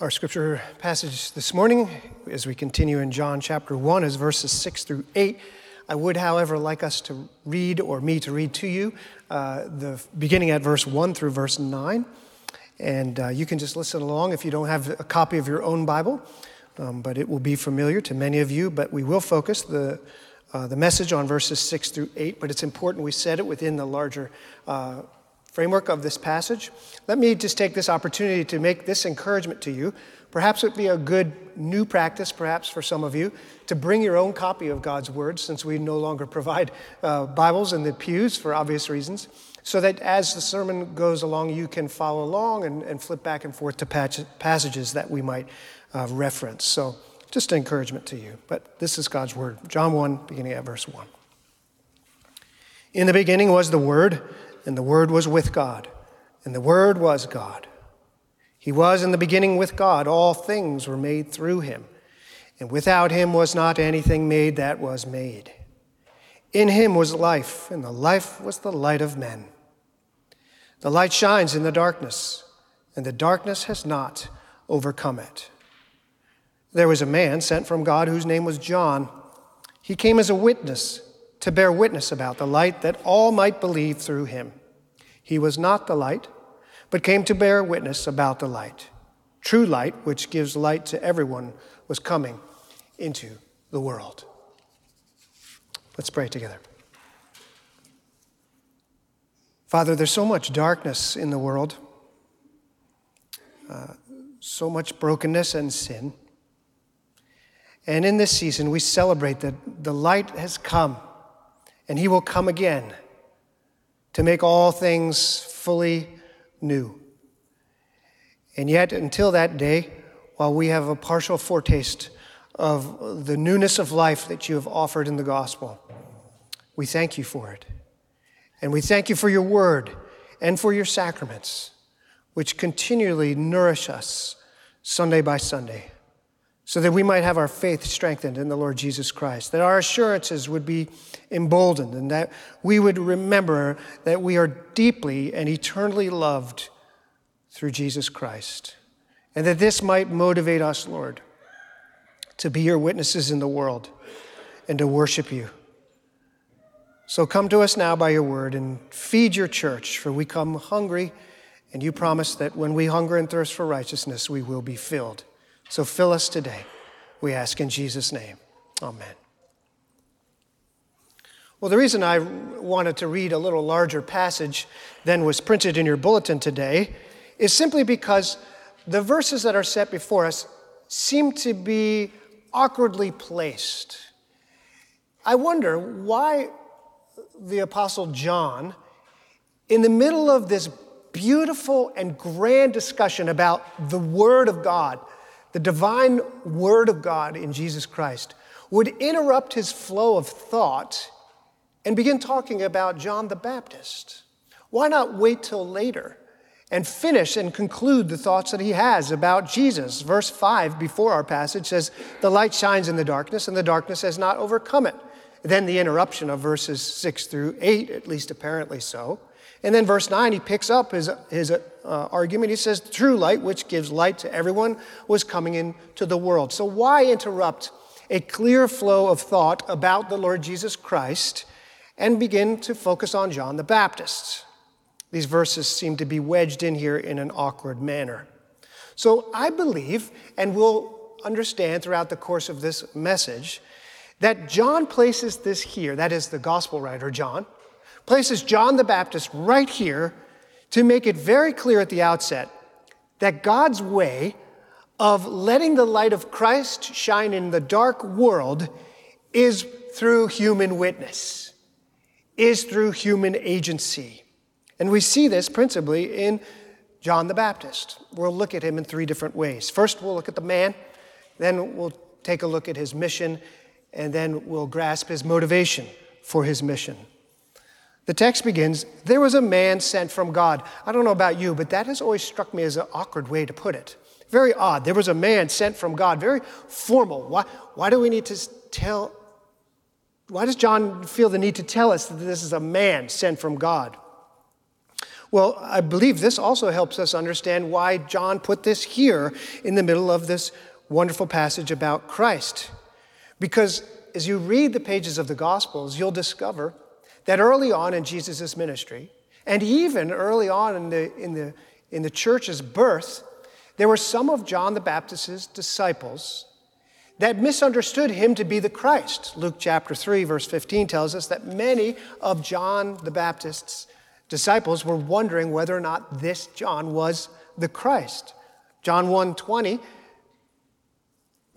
Our scripture passage this morning, as we continue in John chapter 1, is verses 6 through 8. I would, however, like us to read, or me to read to you, uh, the beginning at verse 1 through verse 9. And uh, you can just listen along if you don't have a copy of your own Bible, um, but it will be familiar to many of you. But we will focus the, uh, the message on verses 6 through 8, but it's important we set it within the larger uh, framework of this passage, let me just take this opportunity to make this encouragement to you. Perhaps it would be a good new practice, perhaps for some of you, to bring your own copy of God's Word, since we no longer provide uh, Bibles in the pews for obvious reasons, so that as the sermon goes along, you can follow along and, and flip back and forth to patch, passages that we might uh, reference. So, just an encouragement to you. But this is God's Word. John 1, beginning at verse 1. In the beginning was the Word and the Word was with God, and the Word was God. He was in the beginning with God. All things were made through him, and without him was not anything made that was made. In him was life, and the life was the light of men. The light shines in the darkness, and the darkness has not overcome it. There was a man sent from God whose name was John. He came as a witness to bear witness about the light that all might believe through him. He was not the light, but came to bear witness about the light. True light, which gives light to everyone, was coming into the world. Let's pray together. Father, there's so much darkness in the world, uh, so much brokenness and sin. And in this season, we celebrate that the light has come and he will come again to make all things fully new. And yet, until that day, while we have a partial foretaste of the newness of life that you have offered in the gospel, we thank you for it. And we thank you for your word and for your sacraments, which continually nourish us Sunday by Sunday so that we might have our faith strengthened in the Lord Jesus Christ, that our assurances would be emboldened, and that we would remember that we are deeply and eternally loved through Jesus Christ, and that this might motivate us, Lord, to be your witnesses in the world and to worship you. So come to us now by your word and feed your church, for we come hungry, and you promise that when we hunger and thirst for righteousness, we will be filled. So fill us today, we ask in Jesus' name. Amen. Well, the reason I wanted to read a little larger passage than was printed in your bulletin today is simply because the verses that are set before us seem to be awkwardly placed. I wonder why the Apostle John, in the middle of this beautiful and grand discussion about the Word of God, the divine Word of God in Jesus Christ, would interrupt his flow of thought and begin talking about John the Baptist. Why not wait till later and finish and conclude the thoughts that he has about Jesus? Verse 5 before our passage says, The light shines in the darkness, and the darkness has not overcome it. Then the interruption of verses 6 through 8, at least apparently so. And then verse 9, he picks up his, his uh, argument. He says, true light, which gives light to everyone, was coming into the world. So, why interrupt a clear flow of thought about the Lord Jesus Christ and begin to focus on John the Baptist? These verses seem to be wedged in here in an awkward manner. So, I believe, and we'll understand throughout the course of this message, that John places this here, that is, the gospel writer John places John the Baptist right here to make it very clear at the outset that God's way of letting the light of Christ shine in the dark world is through human witness, is through human agency. And we see this principally in John the Baptist. We'll look at him in three different ways. First, we'll look at the man, then we'll take a look at his mission, and then we'll grasp his motivation for his mission. The text begins There was a man sent from God. I don't know about you, but that has always struck me as an awkward way to put it. Very odd. There was a man sent from God, very formal. Why, why do we need to tell? Why does John feel the need to tell us that this is a man sent from God? Well, I believe this also helps us understand why John put this here in the middle of this wonderful passage about Christ. Because as you read the pages of the Gospels, you'll discover that early on in Jesus' ministry, and even early on in the, in, the, in the church's birth, there were some of John the Baptist's disciples that misunderstood him to be the Christ. Luke chapter 3, verse 15 tells us that many of John the Baptist's disciples were wondering whether or not this John was the Christ. John 1 20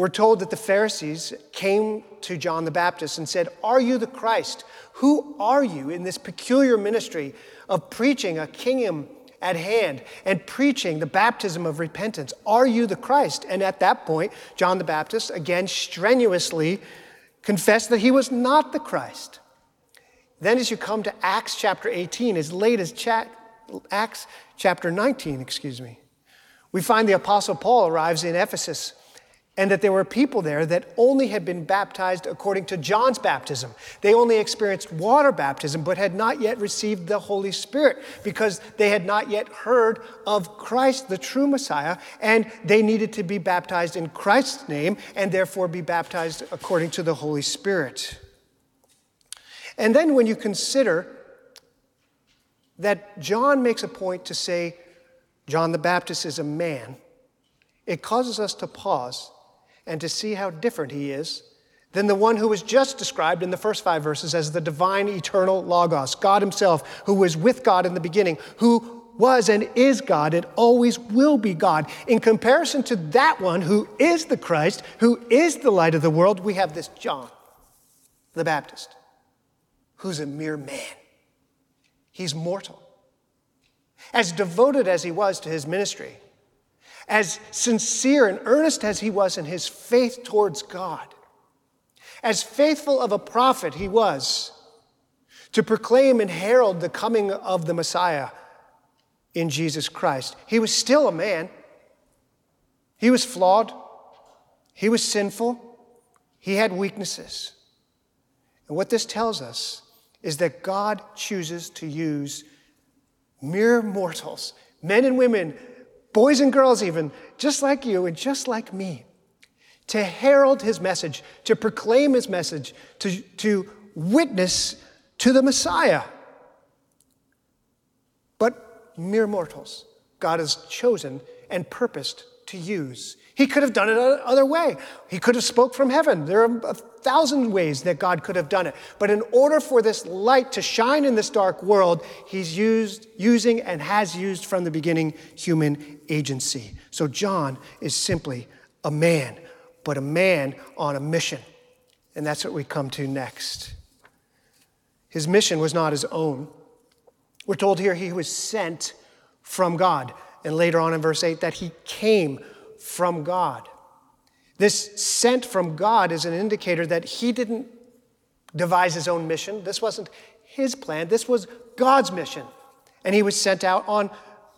we're told that the Pharisees came to John the Baptist and said, Are you the Christ? Who are you in this peculiar ministry of preaching a kingdom at hand and preaching the baptism of repentance? Are you the Christ? And at that point, John the Baptist again strenuously confessed that he was not the Christ. Then, as you come to Acts chapter 18, as late as cha- Acts chapter 19, excuse me, we find the Apostle Paul arrives in Ephesus and that there were people there that only had been baptized according to John's baptism. They only experienced water baptism, but had not yet received the Holy Spirit because they had not yet heard of Christ, the true Messiah, and they needed to be baptized in Christ's name and therefore be baptized according to the Holy Spirit. And then when you consider that John makes a point to say John the Baptist is a man, it causes us to pause and to see how different he is than the one who was just described in the first five verses as the divine eternal Logos, God Himself, who was with God in the beginning, who was and is God and always will be God. In comparison to that one who is the Christ, who is the light of the world, we have this John the Baptist, who's a mere man. He's mortal. As devoted as he was to his ministry, as sincere and earnest as he was in his faith towards God, as faithful of a prophet he was to proclaim and herald the coming of the Messiah in Jesus Christ, he was still a man. He was flawed, he was sinful, he had weaknesses. And what this tells us is that God chooses to use mere mortals, men and women boys and girls, even, just like you and just like me, to herald his message, to proclaim his message, to, to witness to the Messiah. But mere mortals, God has chosen and purposed to use. He could have done it another way. He could have spoke from heaven. There are thousand ways that God could have done it. But in order for this light to shine in this dark world, he's used using and has used from the beginning human agency. So John is simply a man, but a man on a mission. And that's what we come to next. His mission was not his own. We're told here he was sent from God and later on in verse 8 that he came from God. This sent from God is an indicator that he didn't devise his own mission. This wasn't his plan, this was God's mission. And he was sent out on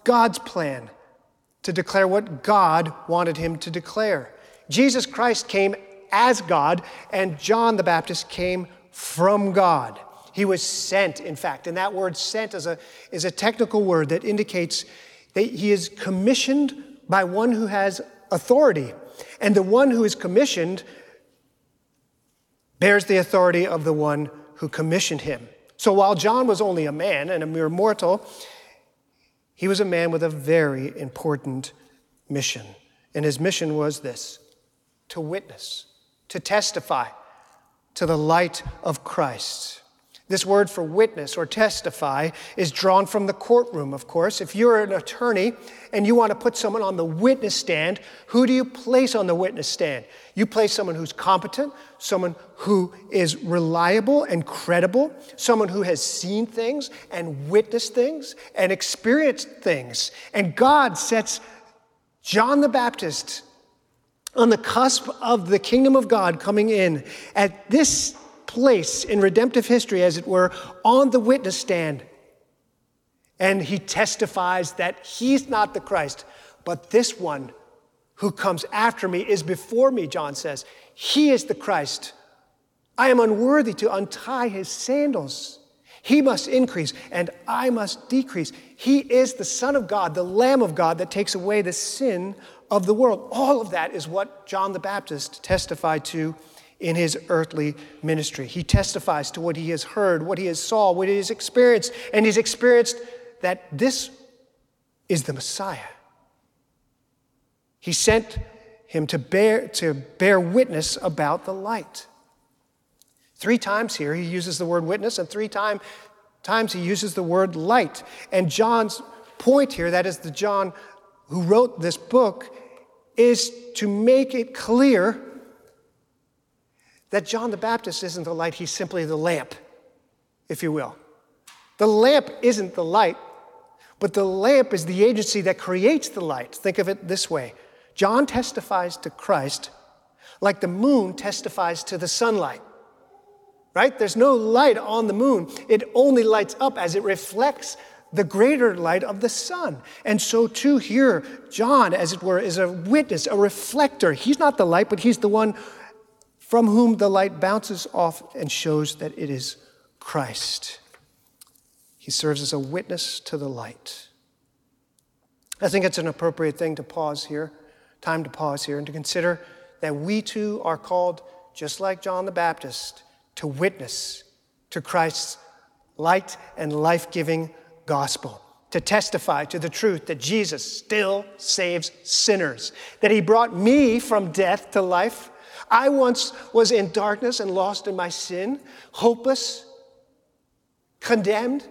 God's plan to declare what God wanted him to declare. Jesus Christ came as God, and John the Baptist came from God. He was sent, in fact, and that word sent is a, is a technical word that indicates that he is commissioned by one who has authority. And the one who is commissioned bears the authority of the one who commissioned him. So while John was only a man and a mere mortal, he was a man with a very important mission. And his mission was this to witness, to testify to the light of Christ. This word for witness or testify is drawn from the courtroom, of course. If you're an attorney and you want to put someone on the witness stand, who do you place on the witness stand? You place someone who's competent, someone who is reliable and credible, someone who has seen things and witnessed things and experienced things. And God sets John the Baptist on the cusp of the kingdom of God coming in at this place in redemptive history, as it were, on the witness stand. And he testifies that he's not the Christ, but this one who comes after me is before me, John says. He is the Christ. I am unworthy to untie his sandals. He must increase and I must decrease. He is the Son of God, the Lamb of God that takes away the sin of the world. All of that is what John the Baptist testified to in his earthly ministry. He testifies to what he has heard, what he has saw, what he has experienced, and he's experienced that this is the Messiah. He sent him to bear, to bear witness about the light. Three times here he uses the word witness, and three time, times he uses the word light. And John's point here, that is the John who wrote this book, is to make it clear that John the Baptist isn't the light, he's simply the lamp, if you will. The lamp isn't the light, but the lamp is the agency that creates the light. Think of it this way John testifies to Christ like the moon testifies to the sunlight right? There's no light on the moon. It only lights up as it reflects the greater light of the sun. And so, too, here, John, as it were, is a witness, a reflector. He's not the light, but he's the one from whom the light bounces off and shows that it is Christ. He serves as a witness to the light. I think it's an appropriate thing to pause here, time to pause here, and to consider that we too are called, just like John the Baptist, to witness to Christ's light and life giving gospel, to testify to the truth that Jesus still saves sinners, that he brought me from death to life. I once was in darkness and lost in my sin, hopeless, condemned.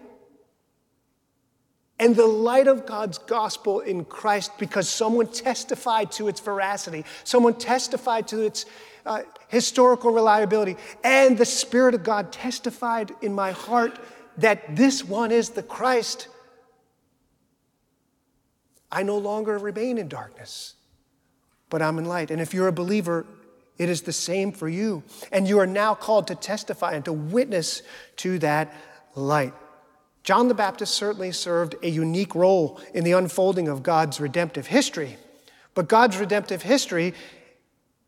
And the light of God's gospel in Christ, because someone testified to its veracity, someone testified to its uh, historical reliability. And the Spirit of God testified in my heart that this one is the Christ. I no longer remain in darkness, but I'm in light. And if you're a believer, it is the same for you. And you are now called to testify and to witness to that light. John the Baptist certainly served a unique role in the unfolding of God's redemptive history. But God's redemptive history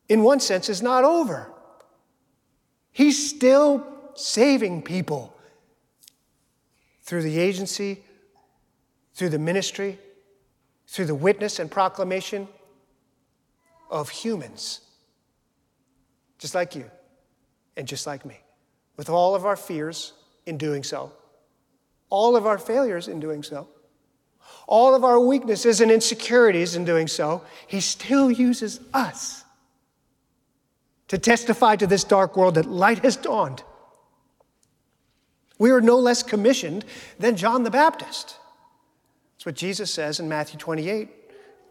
in one sense, is not over. He's still saving people through the agency, through the ministry, through the witness and proclamation of humans, just like you and just like me, with all of our fears in doing so, all of our failures in doing so, all of our weaknesses and insecurities in doing so. He still uses us to testify to this dark world that light has dawned. We are no less commissioned than John the Baptist. That's what Jesus says in Matthew 28.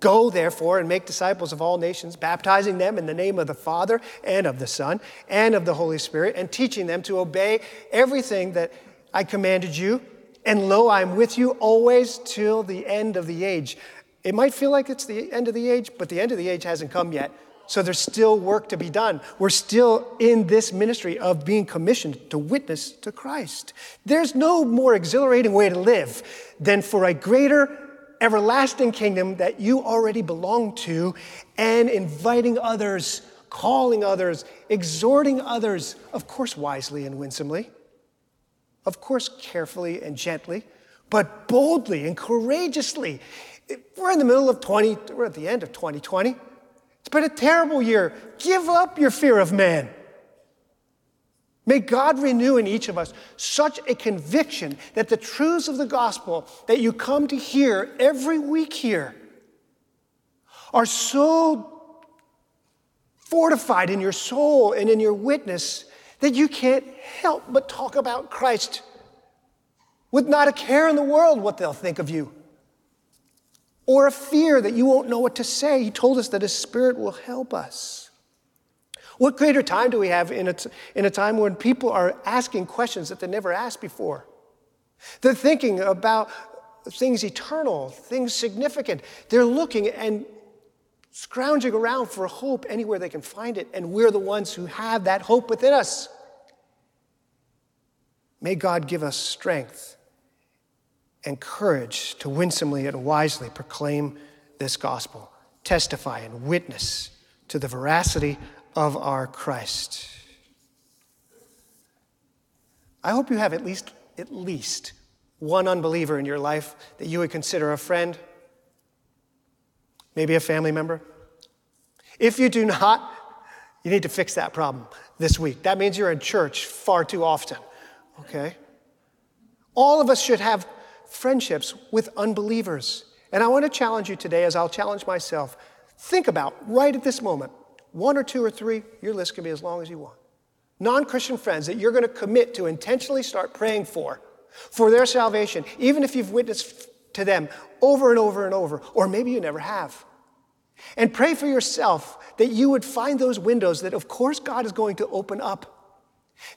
Go, therefore, and make disciples of all nations, baptizing them in the name of the Father and of the Son and of the Holy Spirit, and teaching them to obey everything that I commanded you. And lo, I am with you always till the end of the age. It might feel like it's the end of the age, but the end of the age hasn't come yet. So there's still work to be done. We're still in this ministry of being commissioned to witness to Christ. There's no more exhilarating way to live than for a greater everlasting kingdom that you already belong to and inviting others, calling others, exhorting others, of course, wisely and winsomely, of course, carefully and gently, but boldly and courageously. We're in the middle of 20, we're at the end of 2020. It's been a terrible year. Give up your fear of man. May God renew in each of us such a conviction that the truths of the gospel that you come to hear every week here are so fortified in your soul and in your witness that you can't help but talk about Christ with not a care in the world what they'll think of you or a fear that you won't know what to say. He told us that His Spirit will help us. What greater time do we have in a, in a time when people are asking questions that they never asked before? They're thinking about things eternal, things significant. They're looking and scrounging around for hope anywhere they can find it, and we're the ones who have that hope within us. May God give us strength and courage to winsomely and wisely proclaim this gospel, testify and witness to the veracity of our Christ. I hope you have at least at least one unbeliever in your life that you would consider a friend, maybe a family member? If you do not, you need to fix that problem this week. That means you're in church far too often, okay? All of us should have friendships with unbelievers. And I want to challenge you today, as I'll challenge myself. Think about right at this moment one or two or three, your list can be as long as you want. Non Christian friends that you're going to commit to intentionally start praying for, for their salvation, even if you've witnessed to them over and over and over, or maybe you never have. And pray for yourself that you would find those windows that, of course, God is going to open up.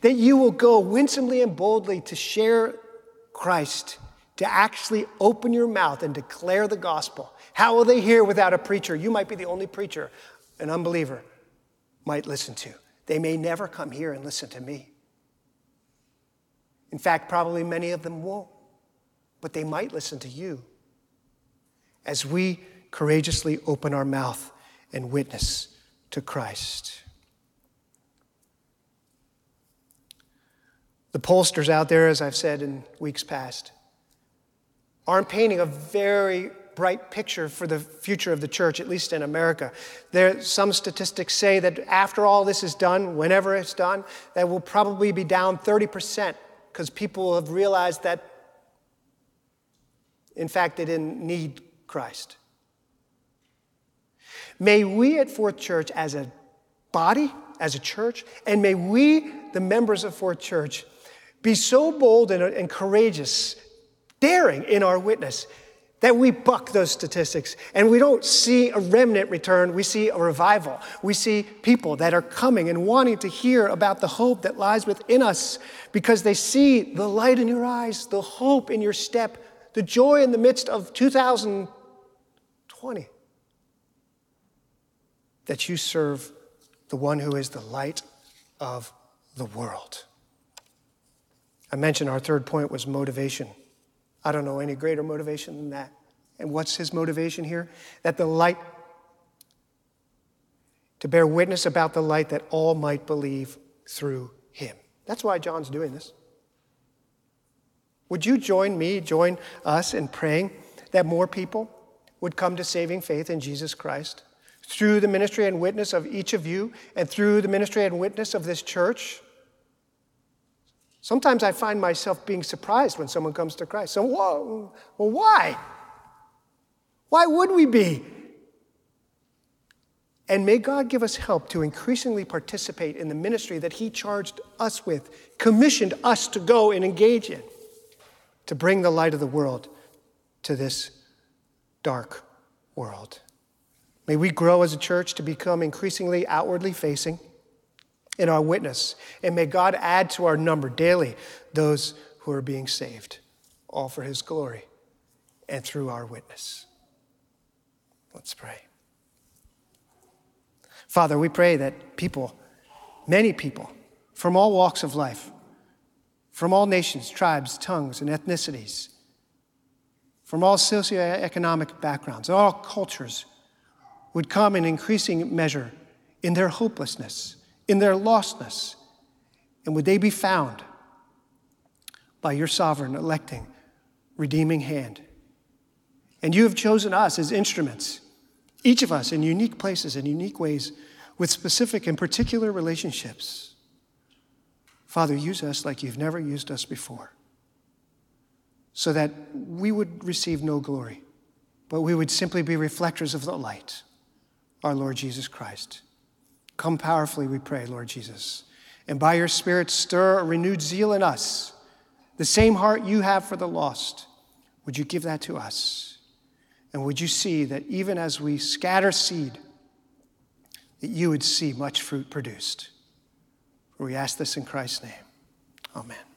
That you will go winsomely and boldly to share Christ, to actually open your mouth and declare the gospel. How will they hear without a preacher? You might be the only preacher an unbeliever might listen to. They may never come here and listen to me. In fact, probably many of them won't, but they might listen to you as we courageously open our mouth and witness to Christ. The pollsters out there, as I've said in weeks past, aren't painting a very bright picture for the future of the church, at least in America. There, some statistics say that after all this is done, whenever it's done, that will probably be down 30% because people have realized that, in fact, they didn't need Christ. May we at Fourth Church, as a body, as a church, and may we, the members of Fourth Church, be so bold and, and courageous, daring in our witness that we buck those statistics and we don't see a remnant return, we see a revival. We see people that are coming and wanting to hear about the hope that lies within us because they see the light in your eyes, the hope in your step, the joy in the midst of 2020 that you serve the one who is the light of the world. I mentioned our third point was motivation. I don't know any greater motivation than that. And what's his motivation here? That the light, to bear witness about the light that all might believe through him. That's why John's doing this. Would you join me, join us in praying that more people would come to saving faith in Jesus Christ? through the ministry and witness of each of you and through the ministry and witness of this church. Sometimes I find myself being surprised when someone comes to Christ. So, whoa, well, why? Why would we be? And may God give us help to increasingly participate in the ministry that He charged us with, commissioned us to go and engage in, to bring the light of the world to this dark world. May we grow as a church to become increasingly outwardly facing in our witness. And may God add to our number daily those who are being saved, all for his glory and through our witness. Let's pray. Father, we pray that people, many people, from all walks of life, from all nations, tribes, tongues, and ethnicities, from all socioeconomic backgrounds, all cultures, would come in increasing measure in their hopelessness, in their lostness, and would they be found by your sovereign, electing, redeeming hand. And you have chosen us as instruments, each of us in unique places and unique ways, with specific and particular relationships. Father, use us like you've never used us before, so that we would receive no glory, but we would simply be reflectors of the light our Lord Jesus Christ. Come powerfully, we pray, Lord Jesus. And by your Spirit, stir a renewed zeal in us, the same heart you have for the lost. Would you give that to us? And would you see that even as we scatter seed, that you would see much fruit produced? For we ask this in Christ's name. Amen.